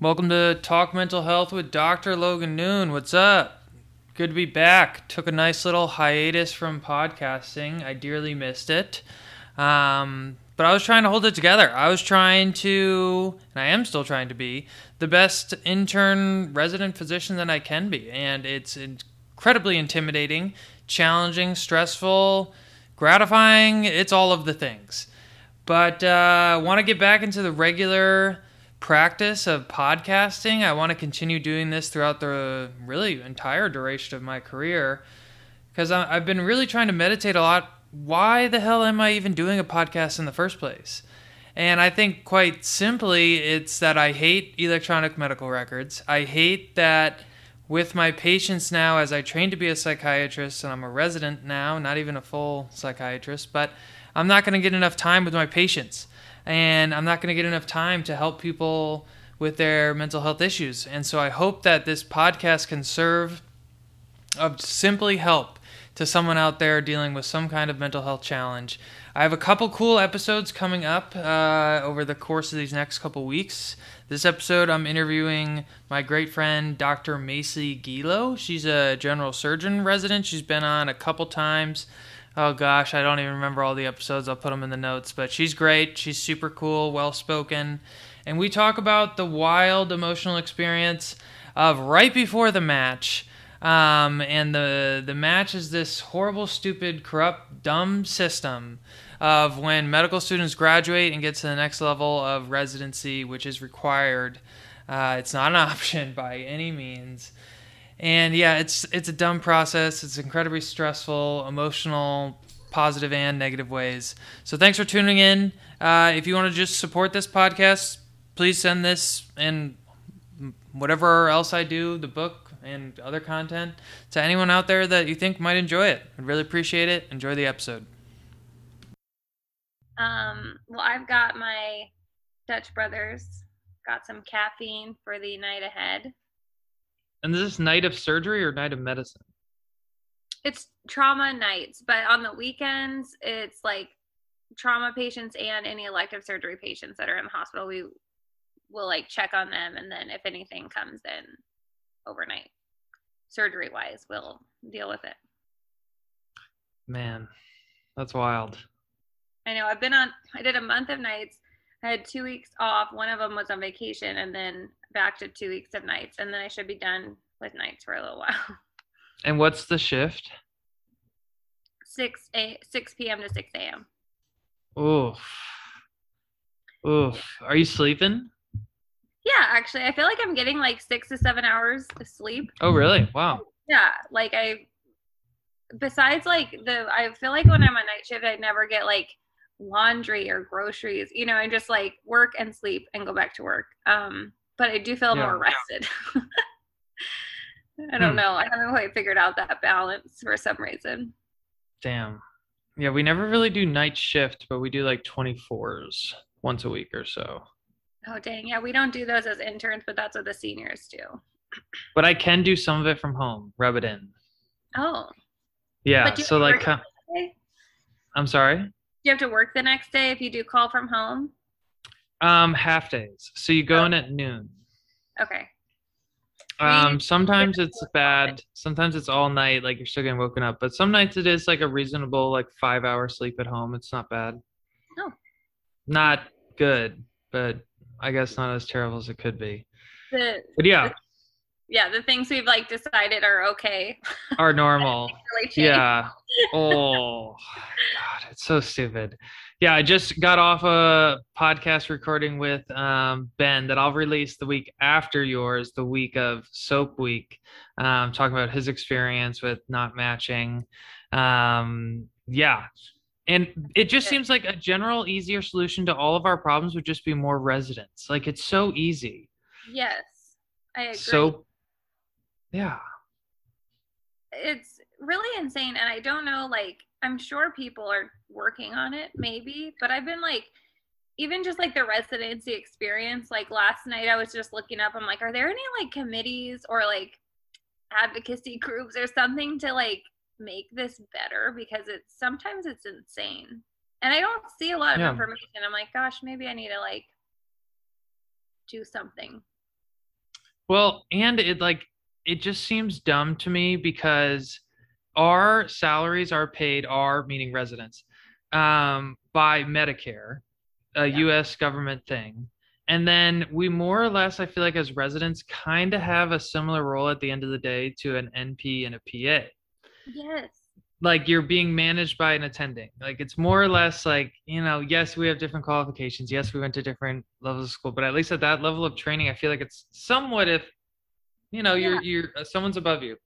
Welcome to Talk Mental Health with Dr. Logan Noone. What's up? Good to be back. Took a nice little hiatus from podcasting. I dearly missed it. Um, but I was trying to hold it together. I was trying to, and I am still trying to be, the best intern resident physician that I can be. And it's incredibly intimidating, challenging, stressful, gratifying. It's all of the things. But uh, I want to get back into the regular practice of podcasting. I want to continue doing this throughout the really entire duration of my career because I've been really trying to meditate a lot. Why the hell am I even doing a podcast in the first place? And I think quite simply, it's that I hate electronic medical records. I hate that with my patients now, as I train to be a psychiatrist and I'm a resident now, not even a full psychiatrist, but I'm not going to get enough time with my patients and I'm not going to get enough time to help people with their mental health issues. And so I hope that this podcast can serve of simply help to someone out there dealing with some kind of mental health challenge. I have a couple cool episodes coming up uh, over the course of these next couple weeks. This episode, I'm interviewing my great friend, Dr. Maycee Gielow. She's a general surgeon resident. She's been on a couple times oh gosh, I don't even remember all the episodes. I'll put them in the notes. But she's great. She's super cool, well spoken. And we talk about the wild emotional experience of right before the match. Um, and the the match is this horrible, stupid, corrupt, dumb system of when medical students graduate and get to the next level of residency, which is required. Uh, it's not an option by any means and yeah, it's it's a dumb process. It's incredibly stressful, emotional, positive and negative ways. So thanks for tuning in. Uh, if you want to just support this podcast, please send this and whatever else I do, the book and other content, to anyone out there that you think might enjoy it. I'd really appreciate it. Enjoy the episode. Um, well, I've got my Dutch Brothers, got some caffeine for the night ahead. And is this night of surgery or night of medicine? It's trauma nights, but on the weekends, it's like trauma patients and any elective surgery patients that are in the hospital. We will like check on them, and then if anything comes in overnight, surgery wise, we'll deal with it. Man, that's wild. I know. I've been on. I did a month of nights. I had two weeks off. One of them was on vacation, and then back to two weeks of nights, and then I should be done with nights for a little while. And what's the shift? Six a six p.m. to six a.m. Oof. Oof. Are you sleeping? Yeah, actually, I feel like I'm getting like six to seven hours of sleep. Oh, really? Wow. Yeah, like I. Besides, like the, I feel like when I'm on night shift, I never get like laundry or groceries. You know, I just like work and sleep and go back to work. Um, but I do feel yeah. more rested. I don't hmm. know. I haven't quite figured out that balance for some reason. Damn. Yeah, we never really do night shift, but we do like 24s once a week or so. Oh, dang. Yeah, we don't do those as interns, but that's what the seniors do. But I can do some of it from home, rub it in. Oh. Yeah, so like. I'm sorry? Do you have to work the next day if you do call from home? Um, half days. So you go oh. in at noon. Okay. Um, sometimes it's bad. Sometimes it's all night, like you're still getting woken up. But some nights it is like a reasonable, like five hour sleep at home. It's not bad. No. Not good, but I guess not as terrible as it could be. The, but yeah. The, yeah, the things we've like decided are okay. Are normal. really yeah. Oh God, it's so stupid yeah, I just got off a podcast recording with um, Ben that I'll release the week after yours, the week of SOAP Week, um, talking about his experience with not matching. Um, yeah. And it just seems like a general, easier solution to all of our problems would just be more residents. Like it's so easy. Yes, I agree. So, yeah. It's really insane. And I don't know, like, I'm sure people are working on it, maybe, but I've been like, even just like the residency experience, like last night I was just looking up, I'm like, are there any like committees or like advocacy groups or something to like make this better? Because it's sometimes it's insane. And I don't see a lot of yeah. information. I'm like, gosh, maybe I need to like do something. Well, and it like it just seems dumb to me because our salaries are paid, our meaning residents, um, by Medicare, a Yeah. US government thing. And then we more or less, I feel like as residents, kind of have a similar role at the end of the day to an NP and a PA. Yes. Like you're being managed by an attending. Like it's more or less like, you know, yes, we have different qualifications. Yes, we went to different levels of school, but at least at that level of training, I feel like it's somewhat if, you know, you're you're uh, someone's above you.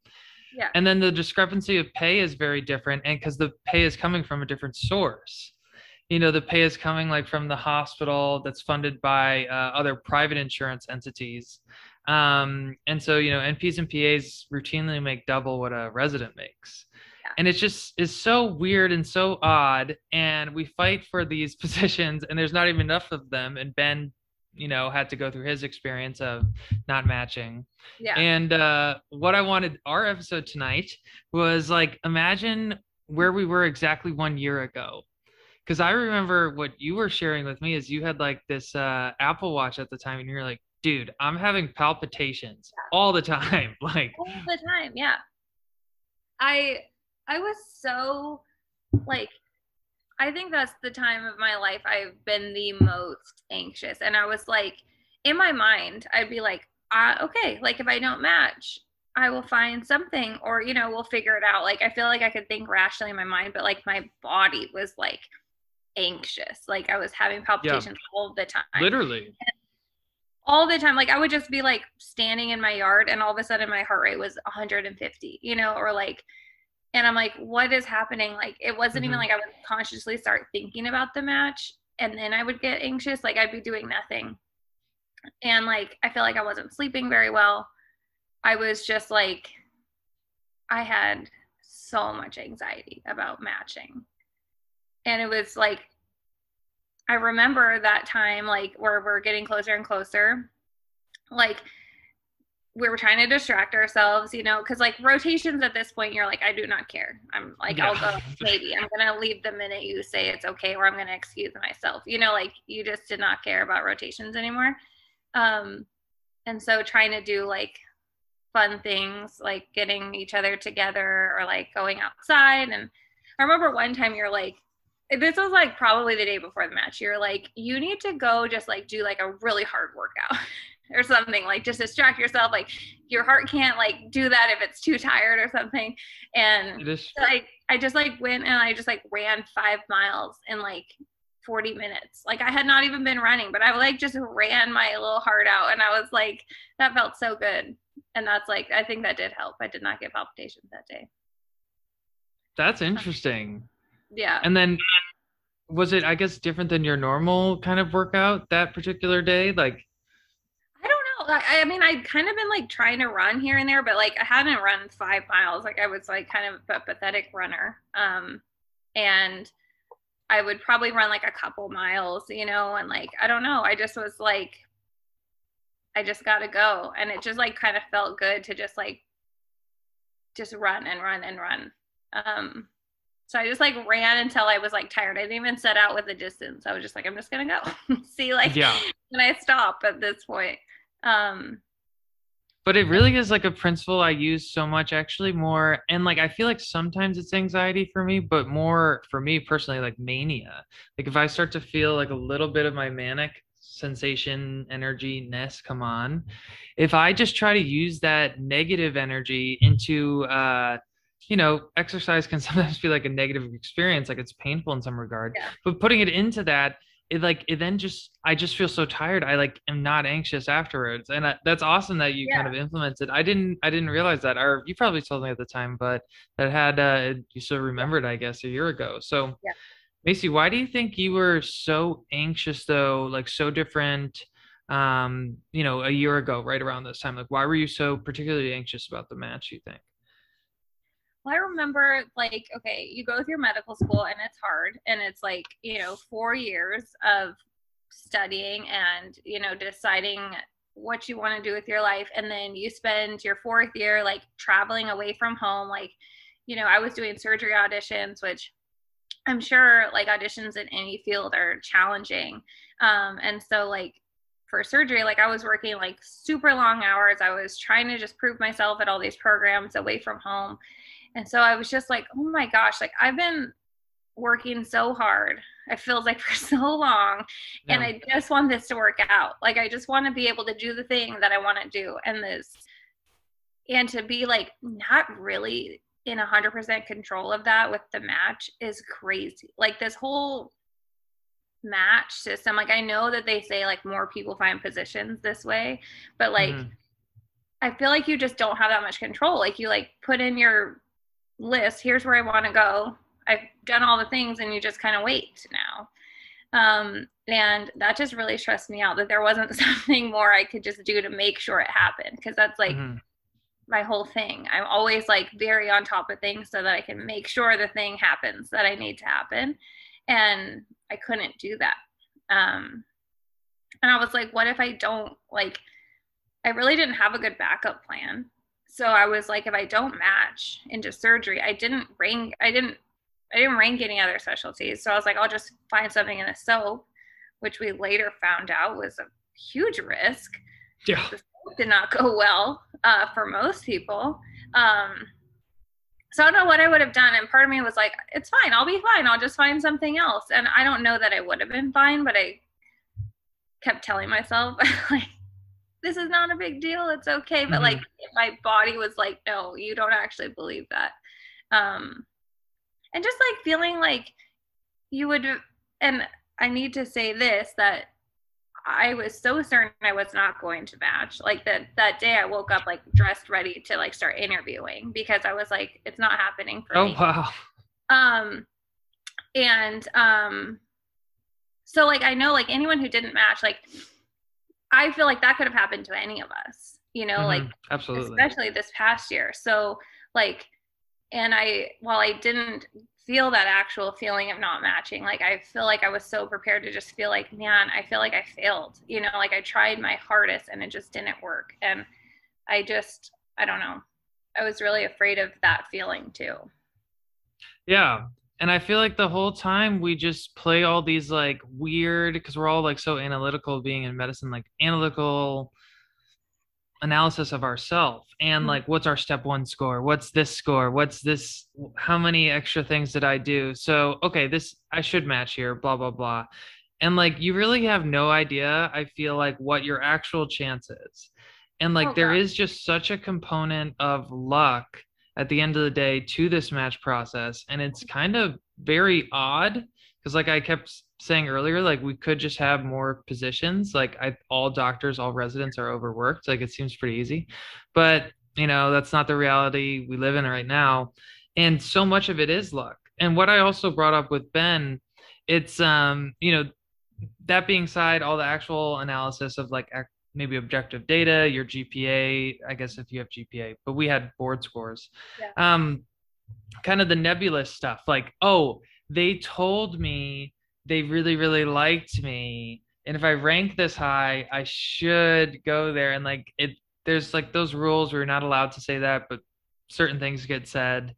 Yeah. And then the discrepancy of pay is very different and because the pay is coming from a different source. You know, the pay is coming like from the hospital that's funded by uh, other private insurance entities. Um, and so, you know, NPs and PAs routinely make double what a resident makes. Yeah. And it's just is so weird and so odd. And we fight for these positions and there's not even enough of them. And Ben, you know, had to go through his experience of not matching. Yeah. And uh, what I wanted our episode tonight was like, imagine where we were exactly one year ago. Because I remember what you were sharing with me is you had like this uh, Apple Watch at the time, and you're like, dude, I'm having palpitations all the time. like, all the time yeah i i was so like i think that's the time of my life i've been the most anxious. And i was like in my mind i'd be like uh, okay like if i don't match i will find something or you know we'll figure it out. Like i feel like i could think rationally in my mind but like my body was like anxious. Like i was having palpitations all the time. Literally. all the time. Like I would just be like standing in my yard and all of a sudden my heart rate was 150, you know, or like, and I'm like, what is happening? Like it wasn't even Mhm. like I would consciously start thinking about the match and then I would get anxious. Like I'd be doing nothing. And like I feel like I wasn't sleeping very well. I was just like, I had so much anxiety about matching. And it was like I remember that time, like where we're getting closer and closer, like we were trying to distract ourselves, you know, because like rotations at this point, you're like, I do not care. I'm like, I'll go maybe. I'm gonna leave the minute you say it's okay, or I'm gonna excuse myself. You know, like you just did not care about rotations anymore. Um, and so trying to do like fun things, like getting each other together or like going outside. And I remember one time you're like, this was like probably the day before the match. You're like, you need to go just like do like a really hard workout or something, like just distract yourself. Like your heart can't like do that if it's too tired or something. And is. like I just like went and I just like ran five miles in like 40 minutes. Like I had not even been running, but I like just ran my little heart out and I was like, that felt so good. And that's like I think that did help. I did not get palpitations that day. That's um, interesting. Yeah. And then was it, I guess, different than your normal kind of workout that particular day? Like, I don't know. Like, I I mean, I'd kind of been like trying to run here and there, but like I hadn't run five miles. Like I was like kind of a pathetic runner. Um, and I would probably run like a couple miles, you know, and like I don't know. I just was like, I just got to go, and it just like kind of felt good to just like, just run and run and run. Um, so I just like ran until I was like tired. I didn't even set out with a distance. I was just like, I'm just gonna go. See, like, Yeah. when I stop at this point. Um, but it really is like a principle I use so much, actually, more. And like, I feel like sometimes it's anxiety for me, but more for me personally, like mania. Like, if I start to feel like a little bit of my manic sensation, energy ness come on, if I just try to use that negative energy into, uh, you know, exercise can sometimes be like a negative experience, like it's painful in some regard. Yeah. But putting it into that, it like it then just I just feel so tired. I like am not anxious afterwards, and I, that's awesome that you kind of implemented. I didn't I didn't realize that, or you probably told me at the time, but that had uh, you still remembered, I guess, a year ago. So, Yeah. Maycee, why do you think you were so anxious though? Like so different, um, you know, a year ago, right around this time. Like, why were you so particularly anxious about the match? You think? Well, I remember like, okay, you go through medical school and it's hard and it's like, you know, four years of studying and, you know, deciding what you want to do with your life. And then you spend your fourth year like traveling away from home. Like, you know, I was doing surgery auditions, which I'm sure like auditions in any field are challenging. Um, and so like for surgery, like I was working like super long hours. I was trying to just prove myself at all these programs away from home. And so I was just like, oh my gosh, like I've been working so hard. It feels like for so long. Yeah. And I just want this to work out. Like I just want to be able to do the thing that I want to do. And this and to be like not really in a 100% control of that with the match is crazy. Like this whole match system, like I know that they say like more people find positions this way, but like mm-hmm. I feel like you just don't have that much control. Like you like put in your list, here's where I want to go. I've done all the things and you just kind of wait now. Um, and that just really stressed me out that there wasn't something more I could just do to make sure it happened. Cause that's like mm-hmm my whole thing. I'm always like very on top of things so that I can make sure the thing happens that I need to happen. And I couldn't do that. Um, and I was like, what if I don't like, I really didn't have a good backup plan. So I was like, if I don't match into surgery, I didn't rank, I didn't, I didn't rank any other specialties. So I was like, I'll just find something in a SOAP, which we later found out was a huge risk. Yeah. The did not go well uh, for most people. Um, so I don't know what I would have done. And part of me was like, it's fine. I'll be fine. I'll just find something else. And I don't know that I would have been fine, but I kept telling myself, like, this is not a big deal. It's okay. But mm-hmm. like, my body was like, no, you don't actually believe that. Um, and just like feeling like you would, and I need to say this that I was so certain I was not going to match. Like that that day I woke up like dressed ready to like start interviewing because I was like it's not happening for oh, me. Oh wow. Um and um so like I know like anyone who didn't match like I feel like that could have happened to any of us. You know, mm-hmm. like absolutely. Especially this past year. So like and I while I didn't feel that actual feeling of not matching. Like I feel like I was so prepared to just feel like, man, I feel like I failed. You know, like I tried my hardest and it just didn't work. And I just, I don't know. I was really afraid of that feeling too. Yeah. And I feel like the whole time we just play all these like weird, because we're all like so analytical being in medicine, like analytical analysis of ourself and mm-hmm. like what's our step one score? What's this score? What's this how many extra things did i do? So okay this i should match here blah blah blah. And like you really have no idea i feel like what your actual chance is. And like oh, there is just such a component of luck at the end of the day to this match process and it's kind of very odd because like i kept saying earlier, like we could just have more positions. Like I, all doctors, all residents are overworked. Like it seems pretty easy, but you know that's not the reality we live in right now. And so much of it is luck. And what I also brought up with Ben, it's um, you know, that being said, all the actual analysis of like maybe objective data, your GPA, I guess if you have GPA, but we had board scores. Yeah. Um, kind of the nebulous stuff, like oh, they told me they really really liked me and if i rank this high i should go there and like it there's like those rules where you're not allowed to say that but certain things get said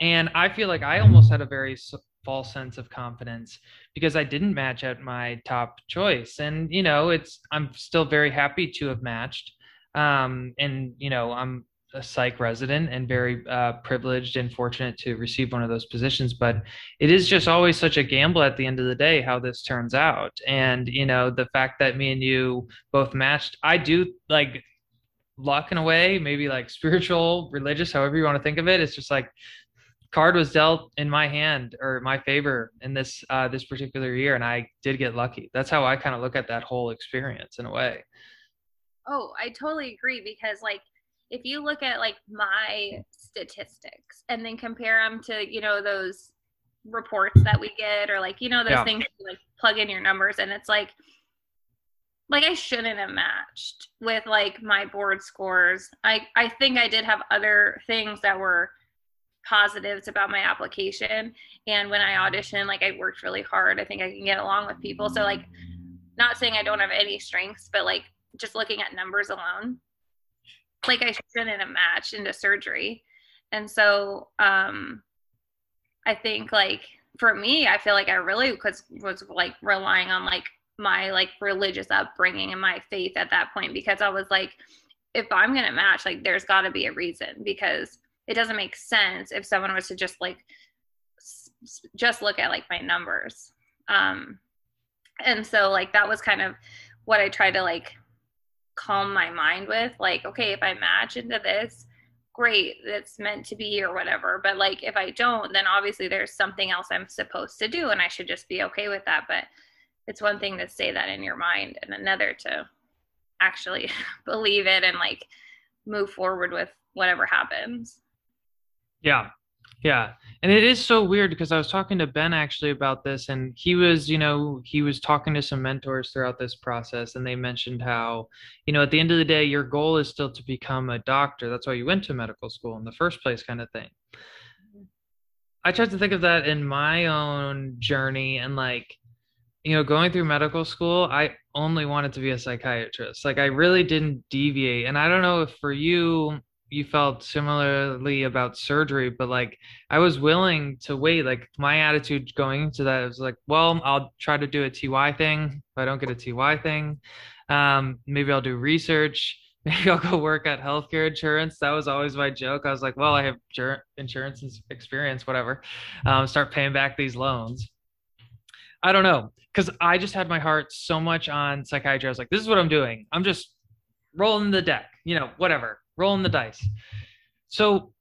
and i feel like i almost had a very false sense of confidence because i didn't match at my top choice and you know it's i'm still very happy to have matched um and you know i'm a psych resident and very uh, privileged and fortunate to receive one of those positions. But it is just always such a gamble at the end of the day how this turns out. And, you know, the fact that me and you both matched, I do like luck in a way, maybe like spiritual, religious, however you want to think of it. It's just like, card was dealt in my hand or my favor in this uh, this particular year and i did get lucky that's how i kind of look at that whole experience in a way oh i totally agree because like if you look at like my statistics and then compare them to you know those reports that we get or like you know those yeah. things you, like plug in your numbers and it's like like I shouldn't have matched with like my board scores. I I think I did have other things that were positives about my application and when I auditioned like I worked really hard. I think I can get along with people. So like not saying I don't have any strengths, but like just looking at numbers alone, like I shouldn't have matched into surgery. And so um I think like for me, I feel like I really was was like relying on like my like religious upbringing and my faith at that point because I was like, if I'm going to match, like there's got to be a reason because it doesn't make sense if someone was to just like just look at like my numbers. Um, and so like that was kind of what I tried to like calm my mind with. Like, okay, if I match into this, great, that's meant to be or whatever. But like if I don't, then obviously there's something else I'm supposed to do and I should just be okay with that. But it's one thing to say that in your mind and another to actually believe it and like move forward with whatever happens. Yeah. Yeah. And it is so weird because I was talking to Ben actually about this and he was, you know, he was talking to some mentors throughout this process and they mentioned how, you know, at the end of the day your goal is still to become a doctor. That's why you went to medical school in the first place kind of thing. I tried to think of that in my own journey and like you know, going through medical school, I only wanted to be a psychiatrist. Like I really didn't deviate. And I don't know if for you you felt similarly about surgery, but like I was willing to wait. Like my attitude going into that was like, well, I'll try to do a TY thing. If I don't get a TY thing, um, maybe I'll do research. Maybe I'll go work at healthcare insurance. That was always my joke. I was like, well, I have insurance experience, whatever. Um, start paying back these loans. I don't know because I just had my heart so much on psychiatry. I was like, this is what I'm doing. I'm just rolling the deck, you know, whatever, rolling the dice. So,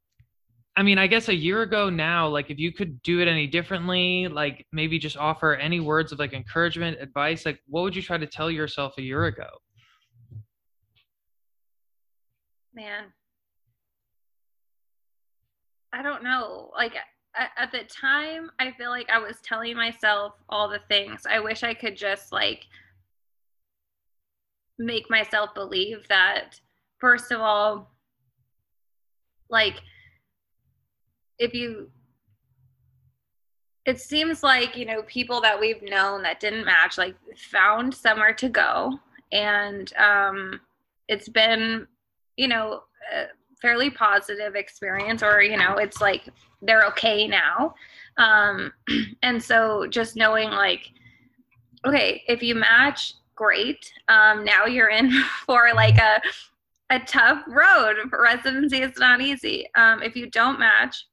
I mean, I guess a year ago now, like if you could do it any differently, like maybe just offer any words of like encouragement, advice, like what would you try to tell yourself a year ago? Man, I don't know. Like, at the time i feel like i was telling myself all the things i wish i could just like make myself believe that first of all like if you it seems like you know people that we've known that didn't match like found somewhere to go. And um it's been you know fairly positive experience or you know it's like they're okay now. Um and so just knowing like okay if you match great. Um now you're in for like a a tough road. For residency is not easy um if you don't match.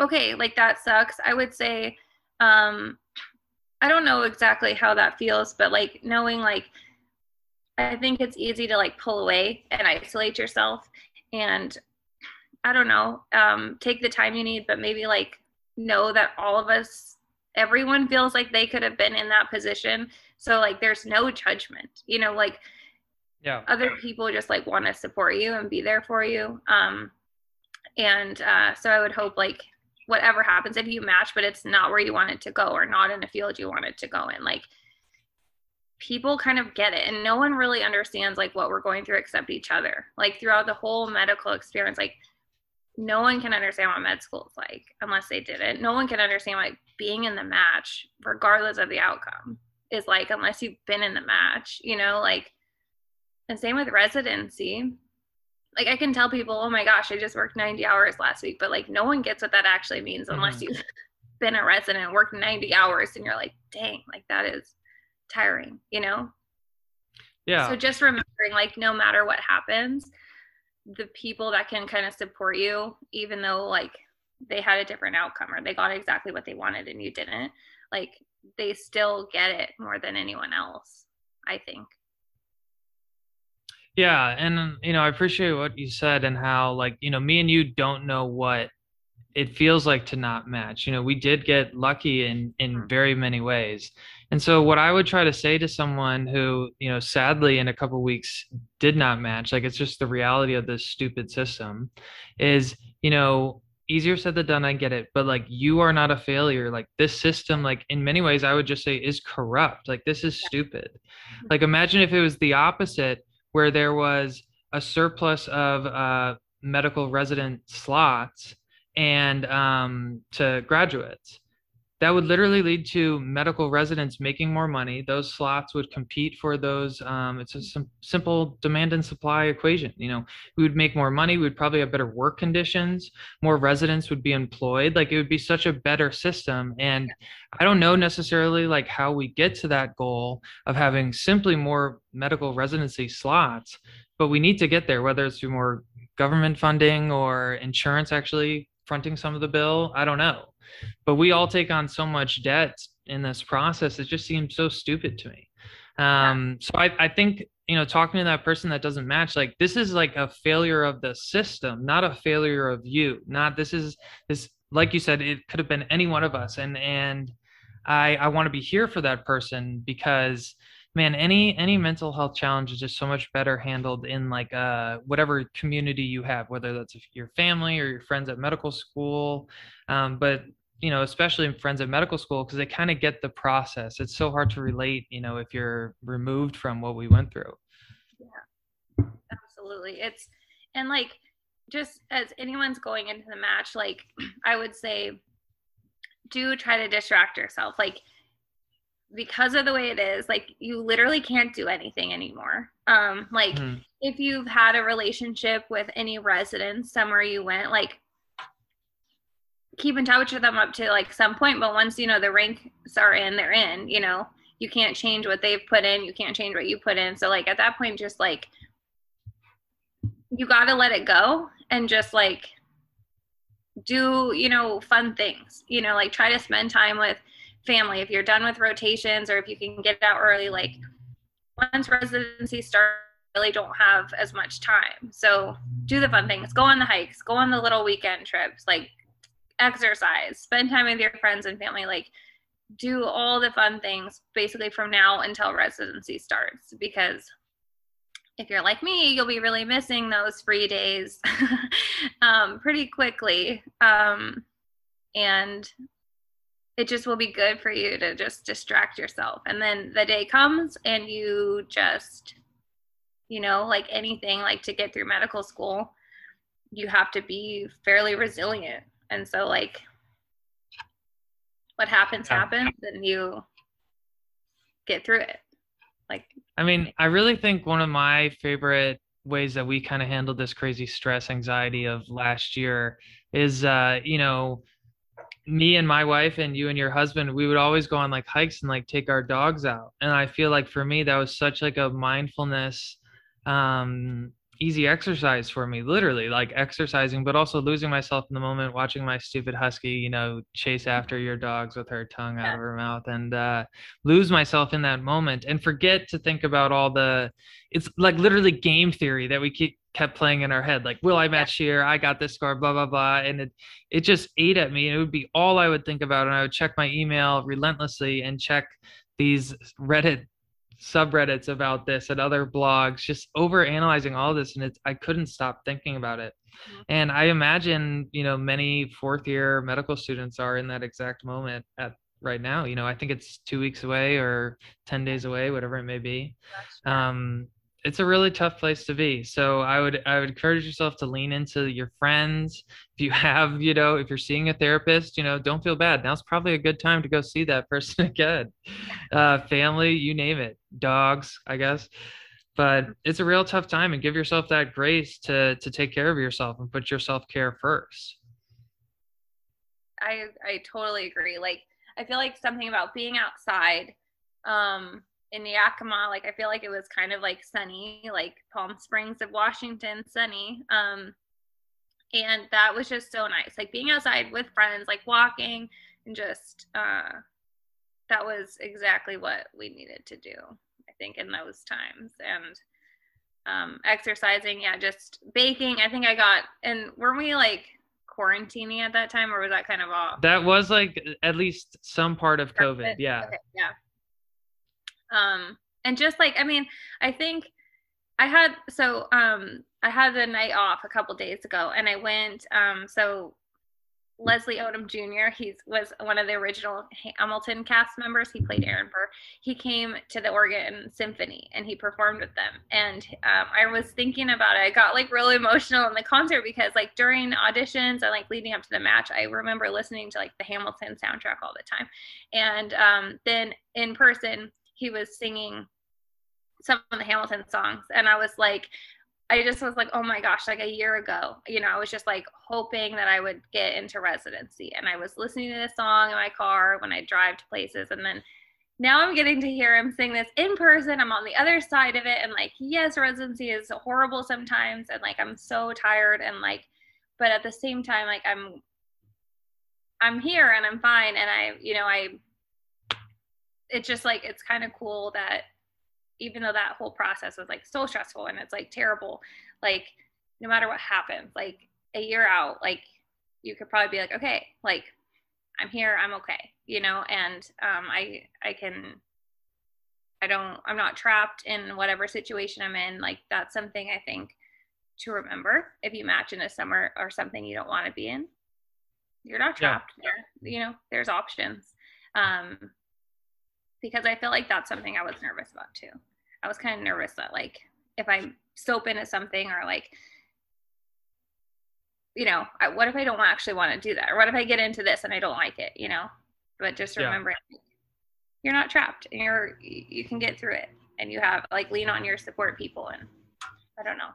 Okay like that sucks. I would say um i don't know exactly how that feels but like knowing like i think it's easy to like pull away and isolate yourself and I don't know, um, take the time you need, but maybe like know that all of us, everyone feels like they could have been in that position. So like there's no judgment, you know, like yeah. other people just like want to support you and be there for you. Um, and uh, so I would hope like whatever happens if you match, but it's not where you want it to go or not in a field you want it to go in, like people kind of get it and no one really understands like what we're going through except each other like throughout the whole medical experience like no one can understand what med school is like unless they did it no one can understand like being in the match regardless of the outcome is like unless you've been in the match you know like and same with residency like i can tell people oh my gosh i just worked 90 hours last week but like no one gets what that actually means unless mm-hmm. you've been a resident worked 90 hours and you're like dang like that is tiring, you know? Yeah. So just remembering, like, no matter what happens, the people that can kind of support you, even though, like, they had a different outcome or they got exactly what they wanted and you didn't, like, they still get it more than anyone else, I think. Yeah. And, you know, I appreciate what you said and how, like, you know, me and you don't know what it feels like to not match. You know, we did get lucky in in mm-hmm. very many ways. And so what I would try to say to someone who, you know, sadly in a couple weeks did not match, like it's just the reality of this stupid system is, you know, easier said than done, I get it, but like you are not a failure. Like this system like in many ways I would just say is corrupt. Like this is stupid. Mm-hmm. Like imagine if it was the opposite where there was a surplus of uh medical resident slots and um, to graduates that would literally lead to medical residents making more money. Those slots would compete for those. Um, it's a sim- simple demand and supply equation. You know, we would make more money. We'd probably have better work conditions. More residents would be employed. Like it would be such a better system. And I don't know necessarily like how we get to that goal of having simply more medical residency slots, but we need to get there, whether it's through more government funding or insurance actually fronting some of the bill. I don't know. But we all take on so much debt in this process it just seems so stupid to me. Um so i i think you know talking to that person that doesn't match like this is like a failure of the system not a failure of you not this is this like you said it could have been any one of us. And and i i want to be here for that person because man any any mental health challenge is just so much better handled in like uh whatever community you have whether that's your family or your friends at medical school um, but you know, especially friends at medical school, because they kind of get the process. It's so hard to relate, you know, if you're removed from what we went through. Yeah, absolutely. It's, and like, just as anyone's going into the match, like, I would say, do try to distract yourself. Like, because of the way it is, like, you literally can't do anything anymore. Um, like, mm-hmm. if you've had a relationship with any residents somewhere you went, like, keep in touch with them up to like some point, but once you know the ranks are in, they're in. You know, you can't change what they've put in. You can't change what you put in. So like at that point, just like you got to let it go and just like do you know fun things. You know, like try to spend time with family if you're done with rotations or if you can get out early. Like once residency starts really don't have as much time. So do the fun things. Go on the hikes. Go on the little weekend trips. Like exercise, spend time with your friends and family, like do all the fun things basically from now until residency starts because if you're like me, you'll be really missing those free days um, pretty quickly. Um, and it just will be good for you to just distract yourself. And then the day comes and you just, you know, like anything, like to get through medical school, you have to be fairly resilient. And so like what happens happens and you get through it. Like i mean i really think one of my favorite ways that we kind of handled this crazy stress anxiety of last year is uh you know me and my wife and you and your husband we would always go on like hikes and like take our dogs out. And i feel like for me that was such like a mindfulness um easy exercise for me literally like exercising but also losing myself in the moment watching my stupid husky you know chase after your dogs with her tongue out of her mouth and uh, lose myself in that moment and forget to think about all the it's like literally game theory that we keep kept playing in our head like will i match here? I got this score blah blah blah and it it just ate at me it would be all i would think about and i would check my email relentlessly and check these reddit subreddits about this and other blogs just over analyzing all this and it's i couldn't stop thinking about it. Mm-hmm. and i imagine you know many fourth year medical students are in that exact moment at right now. You know i think it's two weeks away or 10 days away whatever it may be. Um it's a really tough place to be. So I would I would encourage yourself to lean into your friends. If you have, you know, if you're seeing a therapist, you know, don't feel bad. Now's probably a good time to go see that person again. Uh, family, you name it, dogs, I guess. But it's a real tough time, and give yourself that grace to to take care of yourself and put your self care first. I I totally agree. Like I feel like something about being outside um in Yakima, like I feel like it was kind of like sunny, like Palm Springs of Washington, sunny. Um, and that was just so nice, like being outside with friends, like walking, and just uh, that was exactly what we needed to do, I think, in those times. And um, exercising, yeah, just baking. I think I got, and weren't we like quarantining at that time, or was that kind of off? That was like at least some part of COVID, yeah. Okay, yeah um and just like i mean i think i had so um i had the night off a couple days ago and i went um so Leslie Odom Jr. He was one of the original Hamilton cast members. He played Aaron Burr. He came to the Oregon Symphony and he performed with them. And um, I was thinking about it. I got like really emotional in the concert because like during auditions and like leading up to the match, I remember listening to like the Hamilton soundtrack all the time. And um, then in person, he was singing some of the Hamilton songs, and I was like, I just was like, oh my gosh, like a year ago, you know, I was just like hoping that I would get into residency. And I was listening to this song in my car when I drive to places. And then now I'm getting to hear him sing this in person. I'm on the other side of it. And like, yes, residency is horrible sometimes. And like, I'm so tired. And like, but at the same time, like, I'm, I'm here and I'm fine. And I, you know, I, it's just like, it's kind of cool that even though that whole process was like so stressful and it's like terrible, like no matter what happens, like a year out, like you could probably be like, okay, like I'm here, I'm okay, you know, and um, I I can I don't I'm not trapped in whatever situation I'm in. Like that's something I think to remember if you match in a summer or something you don't want to be in. You're not trapped yeah. there. You know, there's options. Um, because I feel like that's something I was nervous about too. I was kind of nervous that like if I soap into something or like you know, I, what if I don't actually want to do that? Or what if I get into this and I don't like it, you know? But just remember yeah. you're not trapped and you're you can get through it and you have like lean on your support people and I don't know.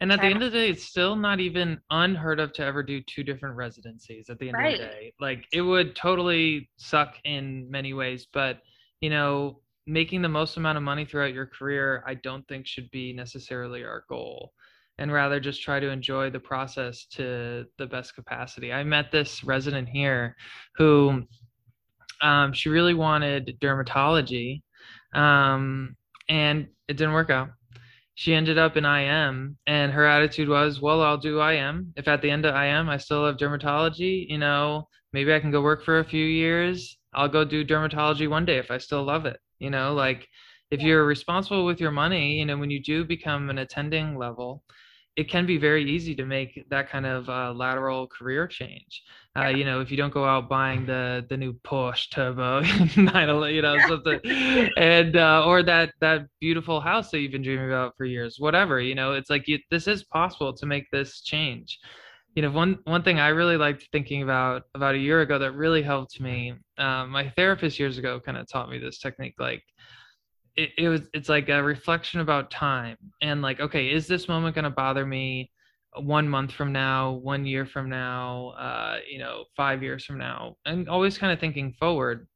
And at the end of the day, it's still not even unheard of to ever do two different residencies at the end right. of the day. Like it would totally suck in many ways, but you know, making the most amount of money throughout your career, I don't think should be necessarily our goal. And rather just try to enjoy the process to the best capacity. I met this resident here who um, she really wanted dermatology um, and it didn't work out. She ended up in IM and her attitude was, well, I'll do IM. If at the end of IM I still have dermatology, you know, maybe I can go work for a few years. I'll go do dermatology one day if I still love it you know like if yeah. you're responsible with your money you know when you do become an attending level it can be very easy to make that kind of uh, lateral career change. Uh, yeah. you know, if you don't go out buying the the new Porsche Turbo, you know, something, and uh, or that that beautiful house that you've been dreaming about for years, whatever. You know, it's like you, this is possible to make this change. You know, one one thing I really liked thinking about about a year ago that really helped me um, my therapist years ago kind of taught me this technique like it, it was it's like a reflection about time and like okay is this moment going to bother me one month from now one year from now uh, you know five years from now and always kind of thinking forward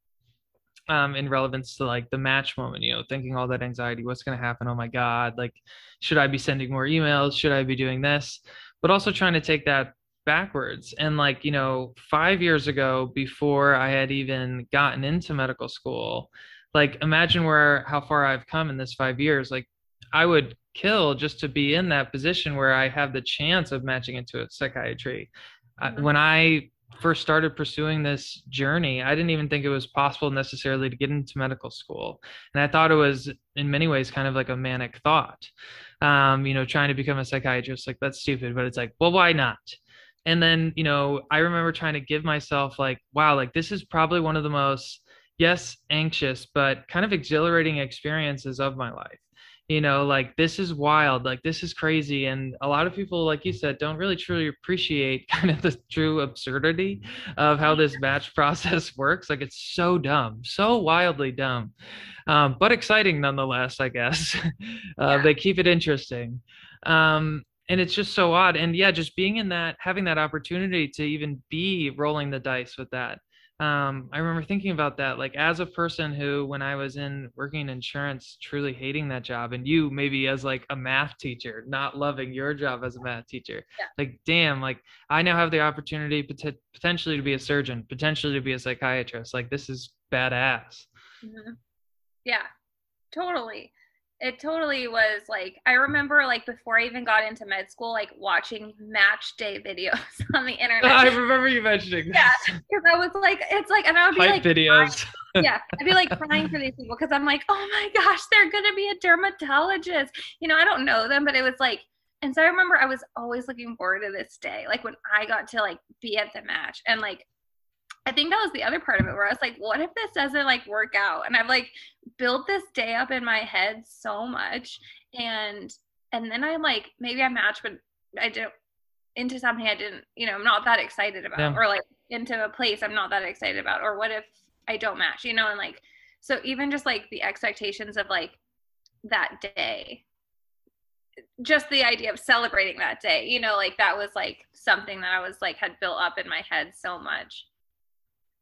um, in relevance to like the match moment, you know, thinking all that anxiety, what's going to happen? Oh my God, like, should I be sending more emails? Should I be doing this? But also trying to take that backwards and like you know 5 years ago before i had even gotten into medical school like imagine where how far i've come in this 5 years. Like i would kill just to be in that position where i have the chance of matching into a psychiatry. Mm-hmm. when i first started pursuing this journey i didn't even think it was possible necessarily to get into medical school. And i thought it was in many ways kind of like a manic thought. Um, you know trying to become a psychiatrist like that's stupid but it's like well why not? And then you know i remember trying to give myself like wow like this is probably one of the most yes anxious but kind of exhilarating experiences of my life. You know like this is wild like this is crazy and a lot of people like you said don't really truly appreciate kind of the true absurdity of how this match process works. Like it's so dumb so wildly dumb um, but exciting nonetheless i guess. Uh, yeah. they keep it interesting. Um, and it's just so odd and yeah just being in that having that opportunity to even be rolling the dice with that um, i remember thinking about that like as a person who when i was in working in insurance truly hating that job and you maybe as like a math teacher not loving your job as a math teacher yeah. like damn like i now have the opportunity pot- potentially to be a surgeon potentially to be a psychiatrist like this is badass mm-hmm. yeah totally it totally was like I remember like before I even got into med school, like watching match day videos on the internet. I remember you mentioning this. Yeah, because I was like, it's like, and I would be Hype like videos. yeah, I'd be like crying for these people because I'm like, oh my gosh, they're gonna be a dermatologist. You know, I don't know them, but it was like and so I remember I was always looking forward to this day, like when I got to like be at the match. And like I think that was the other part of it where I was like, what if this doesn't like work out? And I've like built this day up in my head so much. And and then I'm like maybe I match, but I don't into something I didn't, you know, I'm not that excited about, yeah. or like into a place I'm not that excited about, or what if I don't match, you know, and like so even just like the expectations of like that day just the idea of celebrating that day you know like that was like something that i was like had built up in my head so much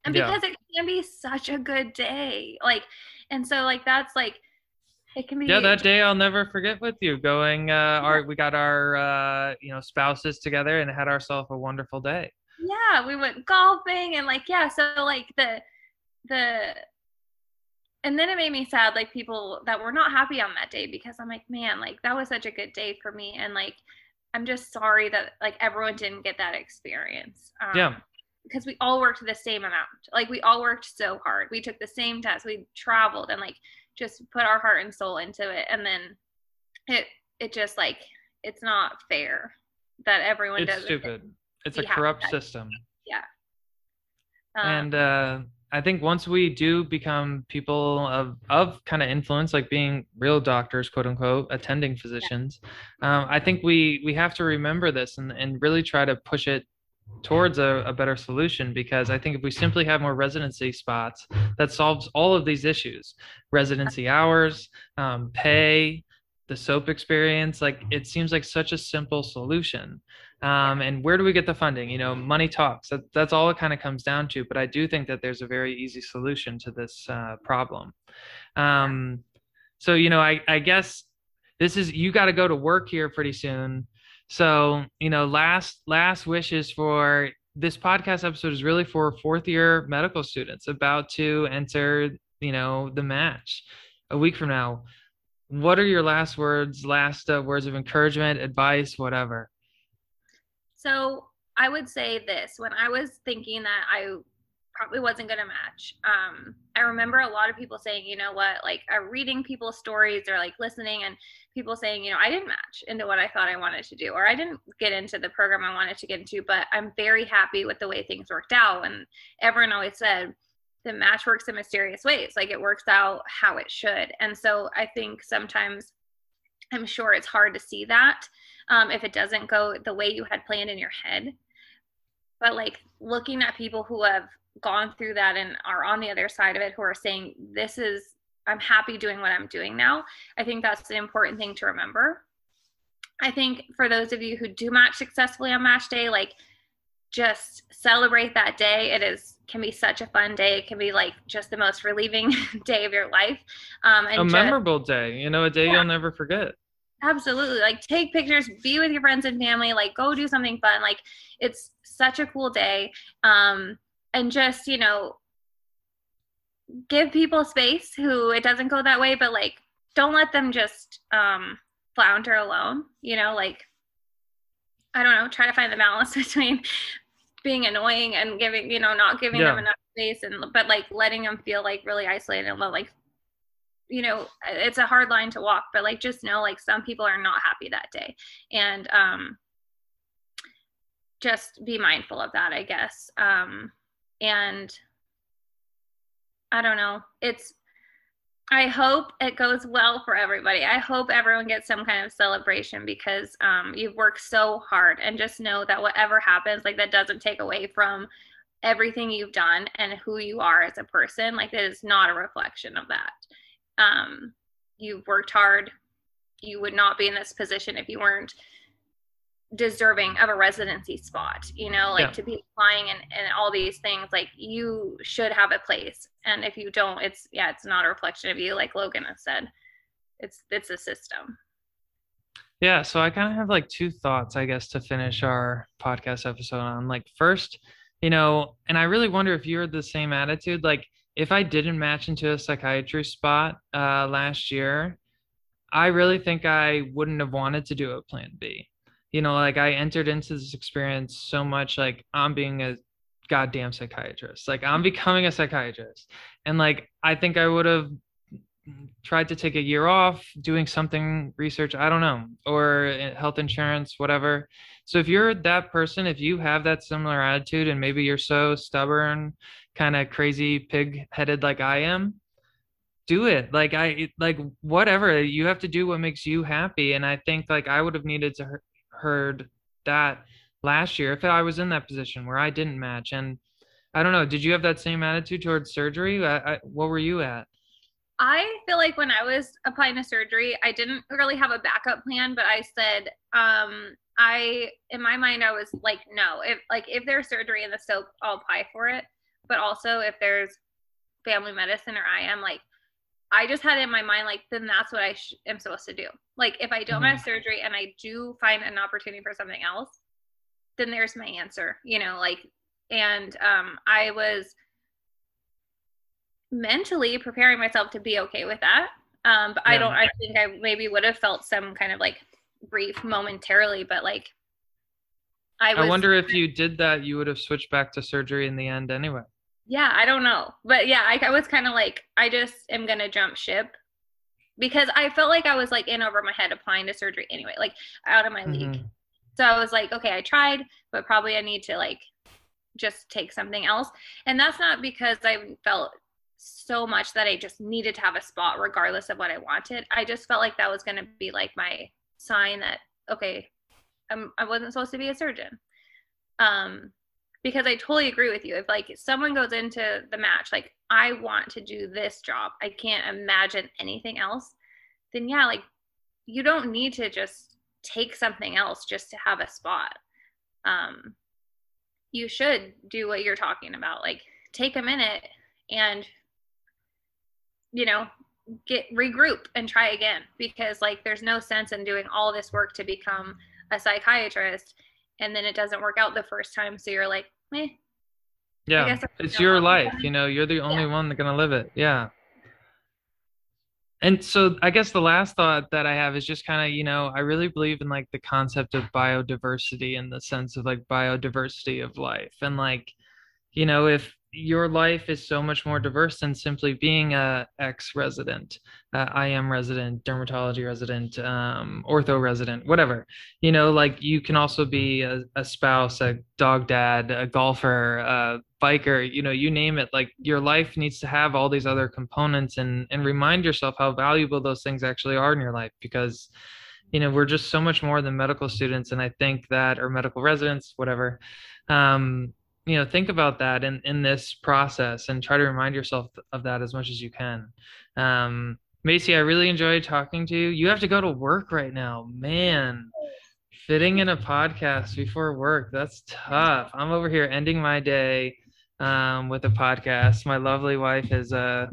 and because yeah. it can be such a good day like and so like that's like it can be yeah that day i'll never forget with you going uh our we got our uh you know spouses together and had ourselves a wonderful day. Yeah we went golfing and like yeah so like the the and then it made me sad like people that were not happy on that day because i'm like man like that was such a good day for me. And like i'm just sorry that like everyone didn't get that experience. Um, yeah because we all worked the same amount. Like we all worked so hard. We took the same tests. we traveled and like just put our heart and soul into it. And then it it just like it's not fair that everyone it's does stupid. It's a corrupt system. Yeah. Um, and uh I think once we do become people of of kind of influence, like being real doctors, quote unquote, attending physicians, um, I think we we have to remember this and and really try to push it towards a, a better solution because I think if we simply have more residency spots, that solves all of these issues: residency hours, um, pay, the SOAP experience. Like it seems like such a simple solution. Um, and where do we get the funding? You know money talks. That, that's all it kind of comes down to but i do think that there's a very easy solution to this uh, problem. Um, so you know I, I guess this is you got to go to work here pretty soon so you know last last wishes for this podcast episode is really for fourth year medical students about to enter you know the match a week from now. What are your last words last uh, words of encouragement advice whatever? So I would say this. When I was thinking that I probably wasn't going to match. Um, I remember a lot of people saying, you know what, like I'm reading people's stories or like listening and people saying, you know, I didn't match into what I thought I wanted to do, or I didn't get into the program I wanted to get into, but I'm very happy with the way things worked out. And everyone always said, the match works in mysterious ways. Like it works out how it should. And so I think sometimes I'm sure it's hard to see that um, if it doesn't go the way you had planned in your head. But like looking at people who have gone through that and are on the other side of it who are saying, this is, I'm happy doing what I'm doing now, I think that's an important thing to remember. I think for those of you who do match successfully on match day, like just celebrate that day. It is can be such a fun day. It can be like just the most relieving day of your life. Um, and a just, memorable day. You know, a day yeah. you'll never forget. Absolutely. Like take pictures, be with your friends and family, like go do something fun. Like it's such a cool day. Um, and just, you know, give people space who it doesn't go that way, but like don't let them just um flounder alone, you know, like I don't know, try to find the balance between being annoying and giving, you know, not giving yeah. them enough space and but like letting them feel like really isolated and like you know it's a hard line to walk but like just know like some people are not happy that day and um just be mindful of that i guess um and i don't know it's i hope it goes well for everybody. I hope everyone gets some kind of celebration because um you've worked so hard and just know that whatever happens like that doesn't take away from everything you've done and who you are as a person. Like that is not a reflection of that. Um, you've worked hard. You would not be in this position if you weren't deserving of a residency spot you know like yeah. to be applying and, and all these things like you should have a place and if you don't it's yeah it's not a reflection of you like logan has said it's it's a system yeah so i kind of have like two thoughts i guess to finish our podcast episode on like first you know and i really wonder if you're the same attitude like if I didn't match into a psychiatry spot uh, last year, I really think I wouldn't have wanted to do a plan B. You know, like I entered into this experience so much like I'm being a goddamn psychiatrist. Like I'm becoming a psychiatrist. And like I think I would have tried to take a year off doing something research i don't know or uh, health insurance whatever. So if you're that person if you have that similar attitude and maybe you're so stubborn kind of crazy pig headed like i am do it. Like i like whatever. You have to do what makes you happy. And i think like i would have needed to heard that last year. If i was in that position where i didn't match and i don't know did you have that same attitude towards surgery? I, I, what were you at? I feel like when I was applying to surgery, I didn't really have a backup plan, but I said, um, I in my mind I was like, no, if like if there's surgery in the scope, I'll apply for it. But also if there's family medicine or I am like, I just had it in my mind like, then that's what I sh- am supposed to do. Like if I don't Mhm. have surgery and I do find an opportunity for something else, then there's my answer. You know, like, and um, I was mentally preparing myself to be okay with that. Um, but I don't. I think I maybe would have felt some kind of like grief momentarily, but like I was. I wonder if you did that, you would have switched back to surgery in the end anyway. Yeah, I don't know, but yeah, I, I was kind of like, I just am gonna jump ship because I felt like I was like in over my head applying to surgery anyway, like out of my league. Mhm. So I was like, okay, I tried, but probably I need to like just take something else. And that's not because I felt so much that I just needed to have a spot regardless of what I wanted. I just felt like that was going to be like my sign that okay, I'm, I wasn't supposed to be a surgeon. Um because I totally agree with you. If like someone goes into the match like I want to do this job. I can't imagine anything else. Then yeah, like you don't need to just take something else just to have a spot. Um, you should do what you're talking about. Like take a minute and you know get regroup and try again because like there's no sense in doing all this work to become a psychiatrist and then it doesn't work out the first time so you're like eh, Yeah, guess it's your life. You know, you're the only one that's gonna live it. Yeah. And so I guess the last thought that I have is just kind of, you know, I really believe in like the concept of biodiversity in the sense of like biodiversity of life. And like, you know, if your life is so much more diverse than simply being a ex resident, uh, EM resident, dermatology resident, um, ortho resident, whatever. You know, like you can also be a, a spouse, a dog dad, a golfer, a biker. You know, you name it. Like your life needs to have all these other components, and and remind yourself how valuable those things actually are in your life because. You know, we're just so much more than medical students, and I think that, or medical residents, whatever. Um, you know think about that in in this process and try to remind yourself of that as much as you can um Maycee i really enjoyed talking to you you have to go to work right now man fitting in a podcast before work that's tough i'm over here ending my day um with a podcast my lovely wife is uh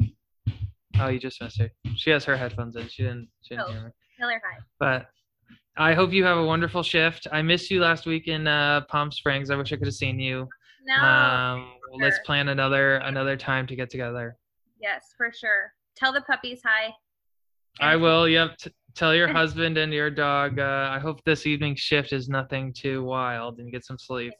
oh you just missed her she has her headphones in she didn't she didn't Oh. hear me but I hope you have a wonderful shift. I missed you last week in uh, Palm Springs. I wish I could have seen you. No um, let's plan another another time to get together. yes for sure tell the puppies hi I will. Yep. T- tell your husband and your dog. Uh, I hope this evening shift is nothing too wild and get some sleep.